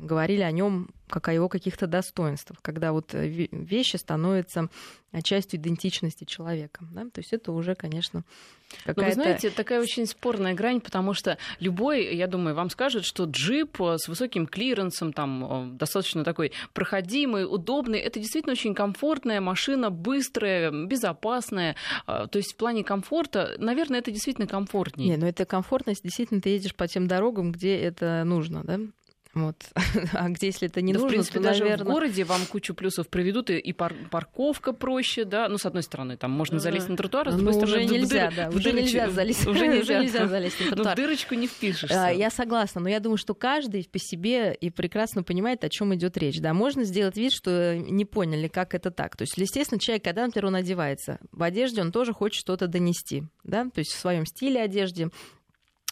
говорили о нем как о его каких-то достоинствах, когда вот вещи становятся частью идентичности человека. Да? То есть это уже, конечно, какая-то... Но вы знаете, такая очень спорная грань, потому что любой, я думаю, вам скажет, что джип с высоким клиренсом, там, достаточно такой проходимый, удобный, это действительно очень комфортная машина, быстрая, безопасная. А, то есть в плане комфорта, наверное, это действительно комфортнее. Не, но это комфортность, действительно, ты едешь по тем дорогам, где это нужно, да? Вот. А где, если это не да, нужно, в принципе, то, даже наверное... в городе вам кучу плюсов приведут, и, и пар- парковка проще, да, ну, с одной стороны, там можно залезть на тротуар, а с другой ну, стороны... уже нельзя, да, уже нельзя залезть. Уже нельзя, нельзя залезть на тротуар. Но в дырочку не впишешься. Я согласна, но я думаю, что каждый по себе и прекрасно понимает, о чем идет речь. Да, можно сделать вид, что не поняли, как это так. То есть, естественно, человек, когда, например, он одевается в одежде, он тоже хочет что-то донести, да, то есть в своем стиле одежде, а,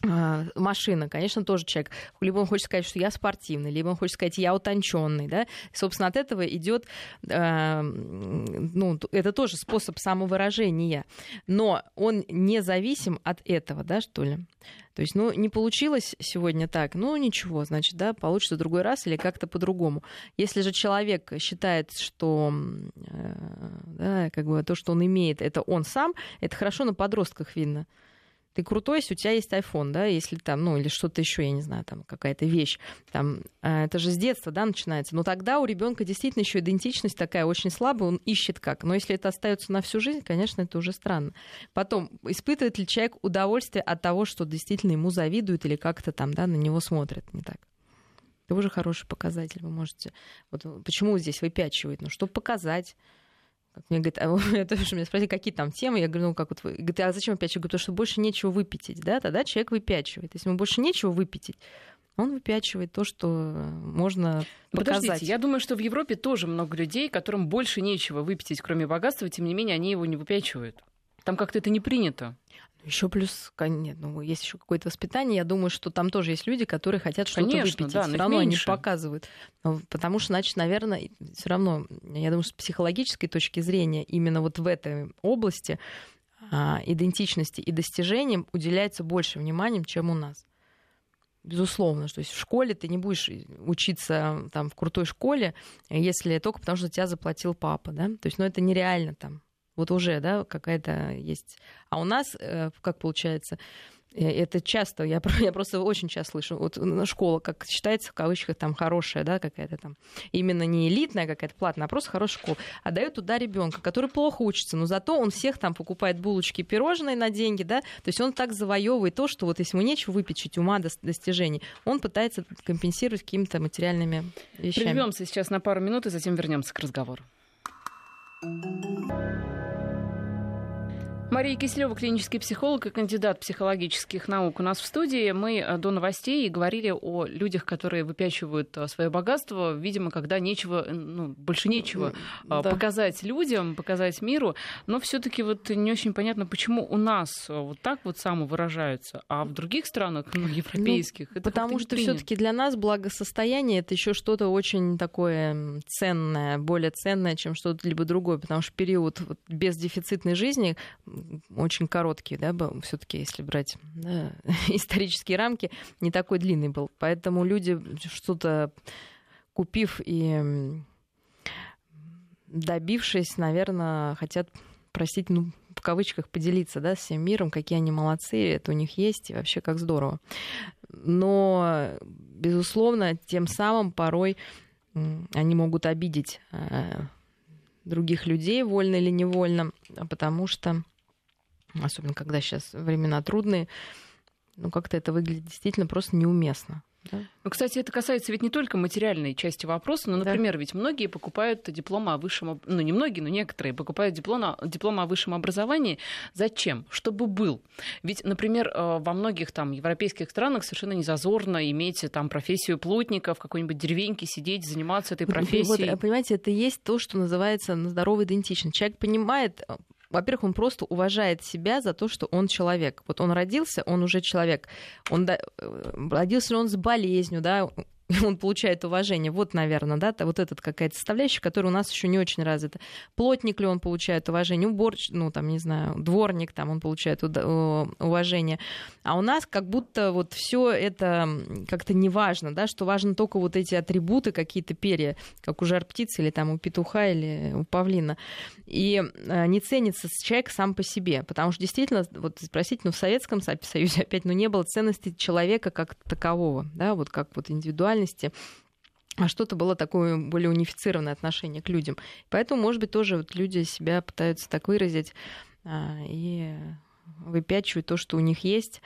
машина, конечно, тоже человек. Либо он хочет сказать, что я спортивный, либо он хочет сказать, я утонченный, да. Собственно, от этого идет, э, ну, это тоже способ самовыражения. Но он не зависим от этого, да, что ли. То есть, ну, не получилось сегодня так, ну, ничего, значит, да, получится в другой раз или как-то по-другому. Если же человек считает, что э, да, как бы то, что он имеет, это он сам, это хорошо на подростках видно ты крутой, если у тебя есть iPhone, да, если там, ну, или что-то еще, я не знаю, там какая-то вещь, там, а, это же с детства, да, начинается. Но тогда у ребенка действительно еще идентичность такая очень слабая, он ищет как. Но если это остается на всю жизнь, конечно, это уже странно. Потом, испытывает ли человек удовольствие от того, что действительно ему завидуют или как-то там, да, на него смотрят не так? Это уже хороший показатель. Вы можете... Вот почему здесь выпячивает? Ну, чтобы показать как мне говорит, а это же меня спросили, какие там темы, я говорю, ну как вот вы, говорит, а зачем выпячивать? Я говорю, потому что больше нечего выпятить, да, тогда человек выпячивает. Если ему больше нечего выпятить, он выпячивает то, что можно показать. Подождите, я думаю, что в Европе тоже много людей, которым больше нечего выпятить, кроме богатства, тем не менее они его не выпячивают. Там как-то это не принято. Еще плюс, нет, ну, есть еще какое-то воспитание. Я думаю, что там тоже есть люди, которые хотят что-то выпить. Да, все равно меньше. они показывают. Потому что, значит, наверное, все равно, я думаю, с психологической точки зрения, именно вот в этой области а, идентичности и достижениям уделяется больше внимания, чем у нас. Безусловно, то есть в школе ты не будешь учиться там в крутой школе, если только потому, что тебя заплатил папа, да, то есть, ну, это нереально там вот уже, да, какая-то есть. А у нас, э, как получается, э, это часто, я, я просто очень часто слышу, вот школа, как считается, в кавычках, там хорошая, да, какая-то там, именно не элитная какая-то платная, а просто хорошая школа. А дают туда ребенка, который плохо учится, но зато он всех там покупает булочки, пирожные на деньги, да, то есть он так завоевывает то, что вот если ему нечего выпечить ума достижений, он пытается компенсировать какими-то материальными вещами. Прервемся сейчас на пару минут и затем вернемся к разговору. Thank you. Мария Киселева, клинический психолог и кандидат психологических наук у нас в студии. Мы э, до новостей говорили о людях, которые выпячивают э, свое богатство, видимо, когда нечего, ну, больше нечего да. показать людям, показать миру. Но все-таки вот не очень понятно, почему у нас вот так вот самовыражаются, а в других странах, ну, европейских, ну, это Потому что все-таки для нас благосостояние это еще что-то очень такое ценное, более ценное, чем что-то либо другое, потому что период без дефицитной жизни очень короткий, да, был все-таки, если брать да, исторические рамки, не такой длинный был. Поэтому люди что-то купив и добившись, наверное, хотят просить, ну, в кавычках, поделиться, да, всем миром, какие они молодцы, это у них есть, и вообще как здорово. Но, безусловно, тем самым порой они могут обидеть э, других людей, вольно или невольно, потому что особенно когда сейчас времена трудные, ну как-то это выглядит действительно просто неуместно. Да? Ну, кстати, это касается ведь не только материальной части вопроса, но, например, да. ведь многие покупают дипломы о высшем, ну не многие, но некоторые покупают диплом, диплом о высшем образовании. Зачем? Чтобы был. Ведь, например, э, во многих там европейских странах совершенно не зазорно иметь там профессию плотника в какой-нибудь деревеньке, сидеть, заниматься этой профессией. Вот, понимаете, это есть то, что называется здоровая идентичность. Человек понимает, во-первых, он просто уважает себя за то, что он человек. Вот он родился, он уже человек. Он э, родился ли он с болезнью, да, он получает уважение. Вот, наверное, да, вот этот какая-то составляющая, которая у нас еще не очень развита. Плотник ли он получает уважение, уборщ, ну, там, не знаю, дворник, там, он получает уважение. А у нас как будто вот все это как-то не важно, да, что важно только вот эти атрибуты, какие-то перья, как у жар птицы или там у петуха или у павлина. И э, не ценится человек сам по себе, потому что действительно, вот спросить, ну, в Советском Союзе опять, ну, не было ценности человека как такового, да, вот как вот индивидуальности, а что-то было такое более унифицированное отношение к людям. Поэтому, может быть, тоже вот люди себя пытаются так выразить а, и выпячивают то, что у них есть.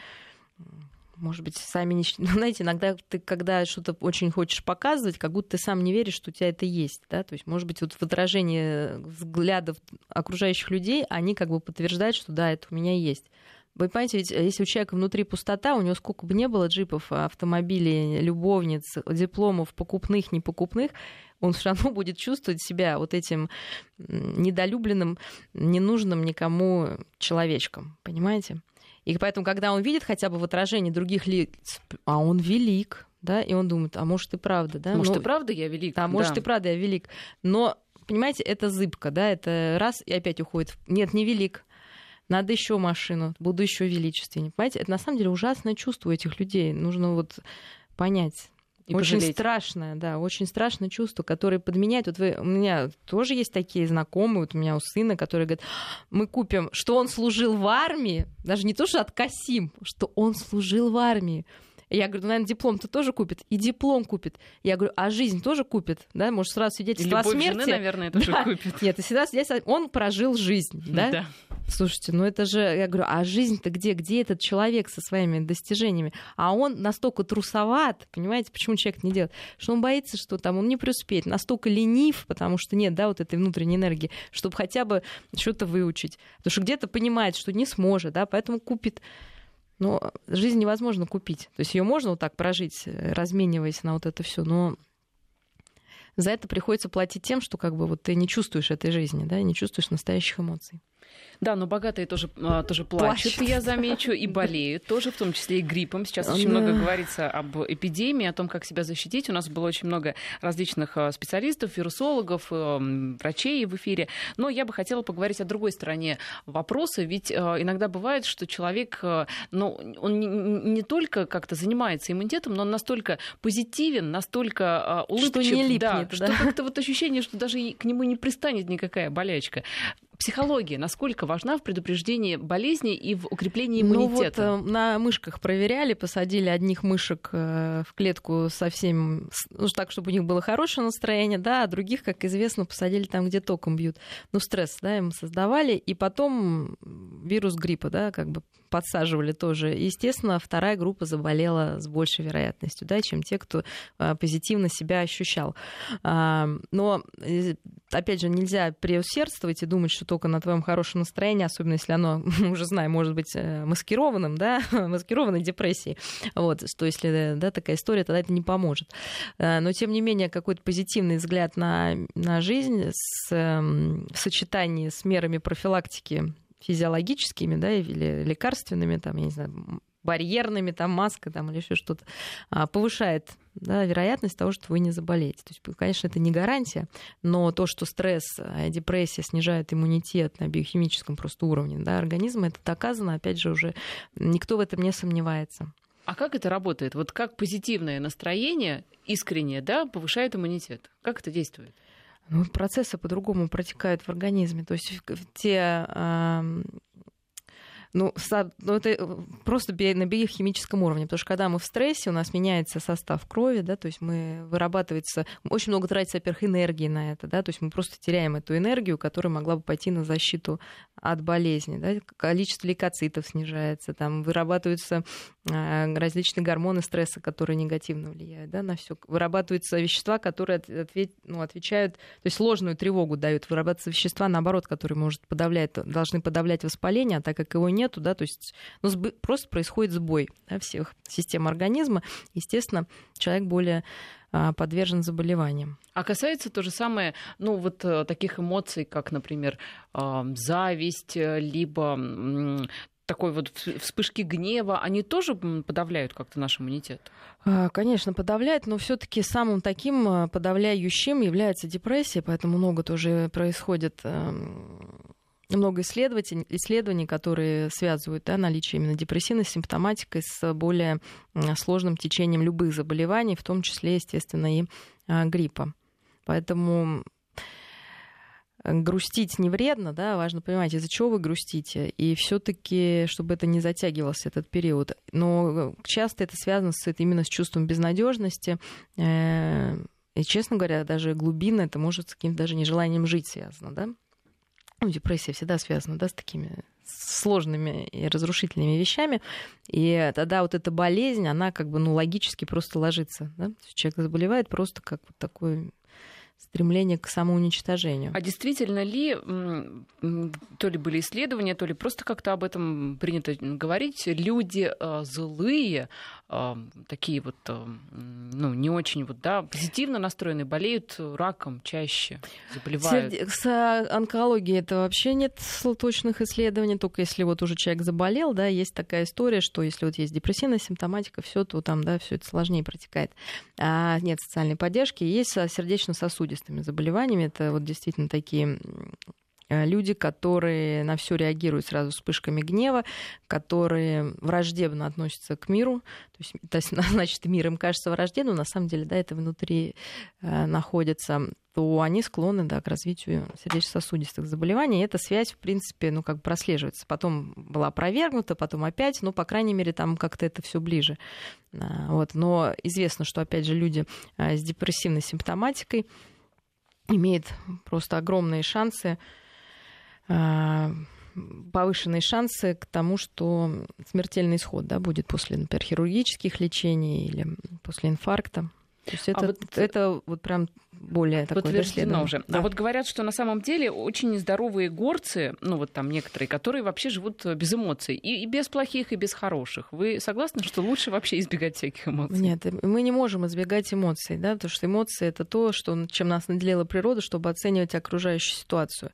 Может быть, сами не... Ну, знаете, иногда ты, когда что-то очень хочешь показывать, как будто ты сам не веришь, что у тебя это есть. Да? То есть, может быть, вот в отражении взглядов окружающих людей, они как бы подтверждают, что да, это у меня есть. Вы понимаете, ведь если у человека внутри пустота, у него сколько бы не было джипов, автомобилей, любовниц, дипломов, покупных, непокупных, он все равно будет чувствовать себя вот этим недолюбленным, ненужным никому человечком. Понимаете? И поэтому, когда он видит хотя бы в отражении других лиц, а он велик, да, и он думает, а может и правда, да? Может ну, и правда я велик. Да, может и правда я велик. Но, понимаете, это зыбка, да, это раз и опять уходит. Нет, не велик надо еще машину, буду еще величественнее. Понимаете, это на самом деле ужасное чувство этих людей. Нужно вот понять. И очень пожалеть. страшное, да, очень страшное чувство, которое подменяет. Вот вы, у меня тоже есть такие знакомые, вот у меня у сына, которые говорят, мы купим, что он служил в армии, даже не то, что откосим, что он служил в армии. Я говорю, ну, наверное, диплом-то тоже купит. И диплом купит. Я говорю, а жизнь тоже купит? Да, может, сразу свидетельство о смерти. Жены, наверное, тоже да. купит. Нет, и всегда здесь он прожил жизнь, да? Да. Слушайте, ну это же, я говорю, а жизнь-то где? Где этот человек со своими достижениями? А он настолько трусоват, понимаете, почему человек не делает? Что он боится, что там он не преуспеет, настолько ленив, потому что нет, да, вот этой внутренней энергии, чтобы хотя бы что-то выучить. Потому что где-то понимает, что не сможет, да, поэтому купит но жизнь невозможно купить. То есть ее можно вот так прожить, размениваясь на вот это все, но за это приходится платить тем, что как бы вот ты не чувствуешь этой жизни, да, не чувствуешь настоящих эмоций. Да, но богатые тоже, а, тоже плачут, плачут, я замечу, и болеют тоже, в том числе и гриппом. Сейчас очень много говорится об эпидемии, о том, как себя защитить. У нас было очень много различных а, специалистов, вирусологов, э, врачей в эфире. Но я бы хотела поговорить о другой стороне вопроса. Ведь а, иногда бывает, что человек, ну, он не только как-то занимается иммунитетом, но он настолько позитивен, настолько улыбчив, что не липнет, да, да? что как-то вот ощущение, что даже к нему не пристанет никакая болячка психология насколько важна в предупреждении болезней и в укреплении иммунитета? Ну вот э, на мышках проверяли, посадили одних мышек э, в клетку совсем, ну так, чтобы у них было хорошее настроение, да, а других, как известно, посадили там, где током бьют. Ну, стресс, да, им создавали, и потом вирус гриппа, да, как бы подсаживали тоже. Естественно, вторая группа заболела с большей вероятностью, да, чем те, кто э, позитивно себя ощущал. А, но, опять же, нельзя преусердствовать и думать, что только на твоем хорошем настроении, особенно если оно, уже знаем, может быть э, маскированным, да, маскированной депрессией. Вот, что если да, такая история, тогда это не поможет. Э, но, тем не менее, какой-то позитивный взгляд на, на жизнь с, эм, в сочетании с мерами профилактики физиологическими, да, или лекарственными, там, я не знаю, барьерными, там, маска там, или еще что-то, а, повышает да, вероятность того, что вы не заболеете. То есть, конечно, это не гарантия, но то, что стресс, э, депрессия снижает иммунитет на биохимическом просто уровне да, организма, это доказано, опять же, уже никто в этом не сомневается. А как это работает? Вот как позитивное настроение, искреннее, да, повышает иммунитет? Как это действует? Ну, процессы по-другому протекают в организме. То есть те ну, ну, это э, просто на биохимическом уровне, потому что когда мы в стрессе, у нас меняется состав крови, да, то есть мы вырабатывается, очень много тратится, во-первых, энергии на это, да, то есть мы просто теряем эту энергию, которая могла бы пойти на защиту от болезни, да, количество лейкоцитов снижается, там вырабатываются различные гормоны стресса, которые негативно влияют, да, на все, вырабатываются вещества, которые ответ, ну, отвечают, то есть ложную тревогу дают, вырабатываются вещества, наоборот, которые может подавлять, должны подавлять воспаление, а так как его нету, да, то есть ну, просто происходит сбой да, всех систем организма. Естественно, человек более а, подвержен заболеваниям. А касается то же самое, ну, вот э, таких эмоций, как, например, зависть, э, либо такой вот вспышки гнева, они тоже подавляют как-то наш иммунитет? А, конечно, подавляет, но все-таки самым таким а, подавляющим является депрессия, поэтому много тоже происходит эм, много исследований, исследований, которые связывают да, наличие именно депрессивной симптоматикой с более сложным течением любых заболеваний, в том числе, естественно, и а, гриппа. Поэтому грустить не вредно, да, важно понимать, из-за чего вы грустите, и все-таки, чтобы это не затягивался этот период. Но часто это связано с, именно с чувством безнадежности. Э, и, честно говоря, даже глубинно это может с каким-то даже нежеланием жить связано, да. Ну, депрессия всегда связана, да, с такими сложными и разрушительными вещами. И тогда вот эта болезнь, она как бы, ну, логически просто ложится, да. Человек заболевает просто как вот такой стремление к самоуничтожению. А действительно ли, то ли были исследования, то ли просто как-то об этом принято говорить, люди э, злые, э, такие вот, э, ну, не очень вот, да, позитивно настроенные, болеют раком чаще, заболевают? С онкологией это вообще нет точных исследований, только если вот уже человек заболел, да, есть такая история, что если вот есть депрессивная симптоматика, все, то там, да, все это сложнее протекает. А нет социальной поддержки, есть сердечно-сосудистая сосудистыми заболеваниями. Это вот действительно такие э, люди, которые на все реагируют сразу вспышками гнева, которые враждебно относятся к миру. То есть, значит, мир им кажется враждебным, на самом деле, да, это внутри э, находится то они склонны да, к развитию сердечно-сосудистых заболеваний. И эта связь, в принципе, ну, как бы прослеживается. Потом была опровергнута, потом опять, ну, по крайней мере, там как-то это все ближе. А, вот. Но известно, что, опять же, люди э, с депрессивной симптоматикой, имеет просто огромные шансы, а, повышенные шансы к тому, что смертельный исход да, будет после, например, хирургических лечений или после инфаркта. То есть это, а вот... это вот прям более такое Подтверждено уже. Да. А вот говорят, что на самом деле очень нездоровые горцы, ну вот там некоторые, которые вообще живут без эмоций, и, и без плохих, и без хороших. Вы согласны, что лучше вообще избегать всяких эмоций? Нет, мы не можем избегать эмоций, да, потому что эмоции это то, что, чем нас наделила природа, чтобы оценивать окружающую ситуацию.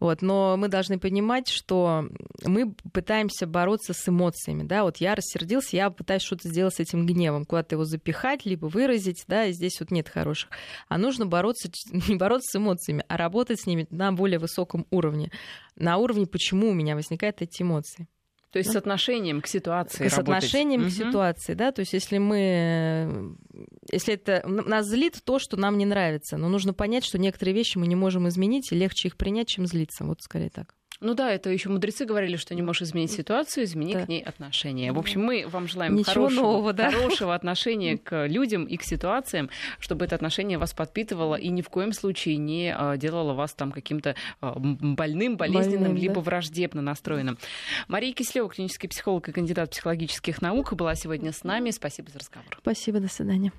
Вот. Но мы должны понимать, что мы пытаемся бороться с эмоциями, да, вот я рассердился, я пытаюсь что-то сделать с этим гневом, куда-то его запихать, либо выразить, да, и здесь вот нет хороших. А нужно бороться, не бороться с эмоциями, а работать с ними на более высоком уровне. На уровне, почему у меня возникают эти эмоции. То есть да? с отношением к ситуации. С отношением угу. к ситуации, да. То есть если мы, если это нас злит то, что нам не нравится, но нужно понять, что некоторые вещи мы не можем изменить, и легче их принять, чем злиться. Вот скорее так. Ну да, это еще мудрецы говорили, что не можешь изменить ситуацию, измени да. к ней отношение. В общем, мы вам желаем Ничего хорошего, нового, да? хорошего отношения к людям и к ситуациям, чтобы это отношение вас подпитывало и ни в коем случае не а, делало вас там каким-то а, больным, болезненным, Больным, либо да. враждебно настроенным. Мария Кислева, клинический психолог и кандидат психологических наук, была сегодня с нами. Спасибо за разговор. Спасибо, до свидания.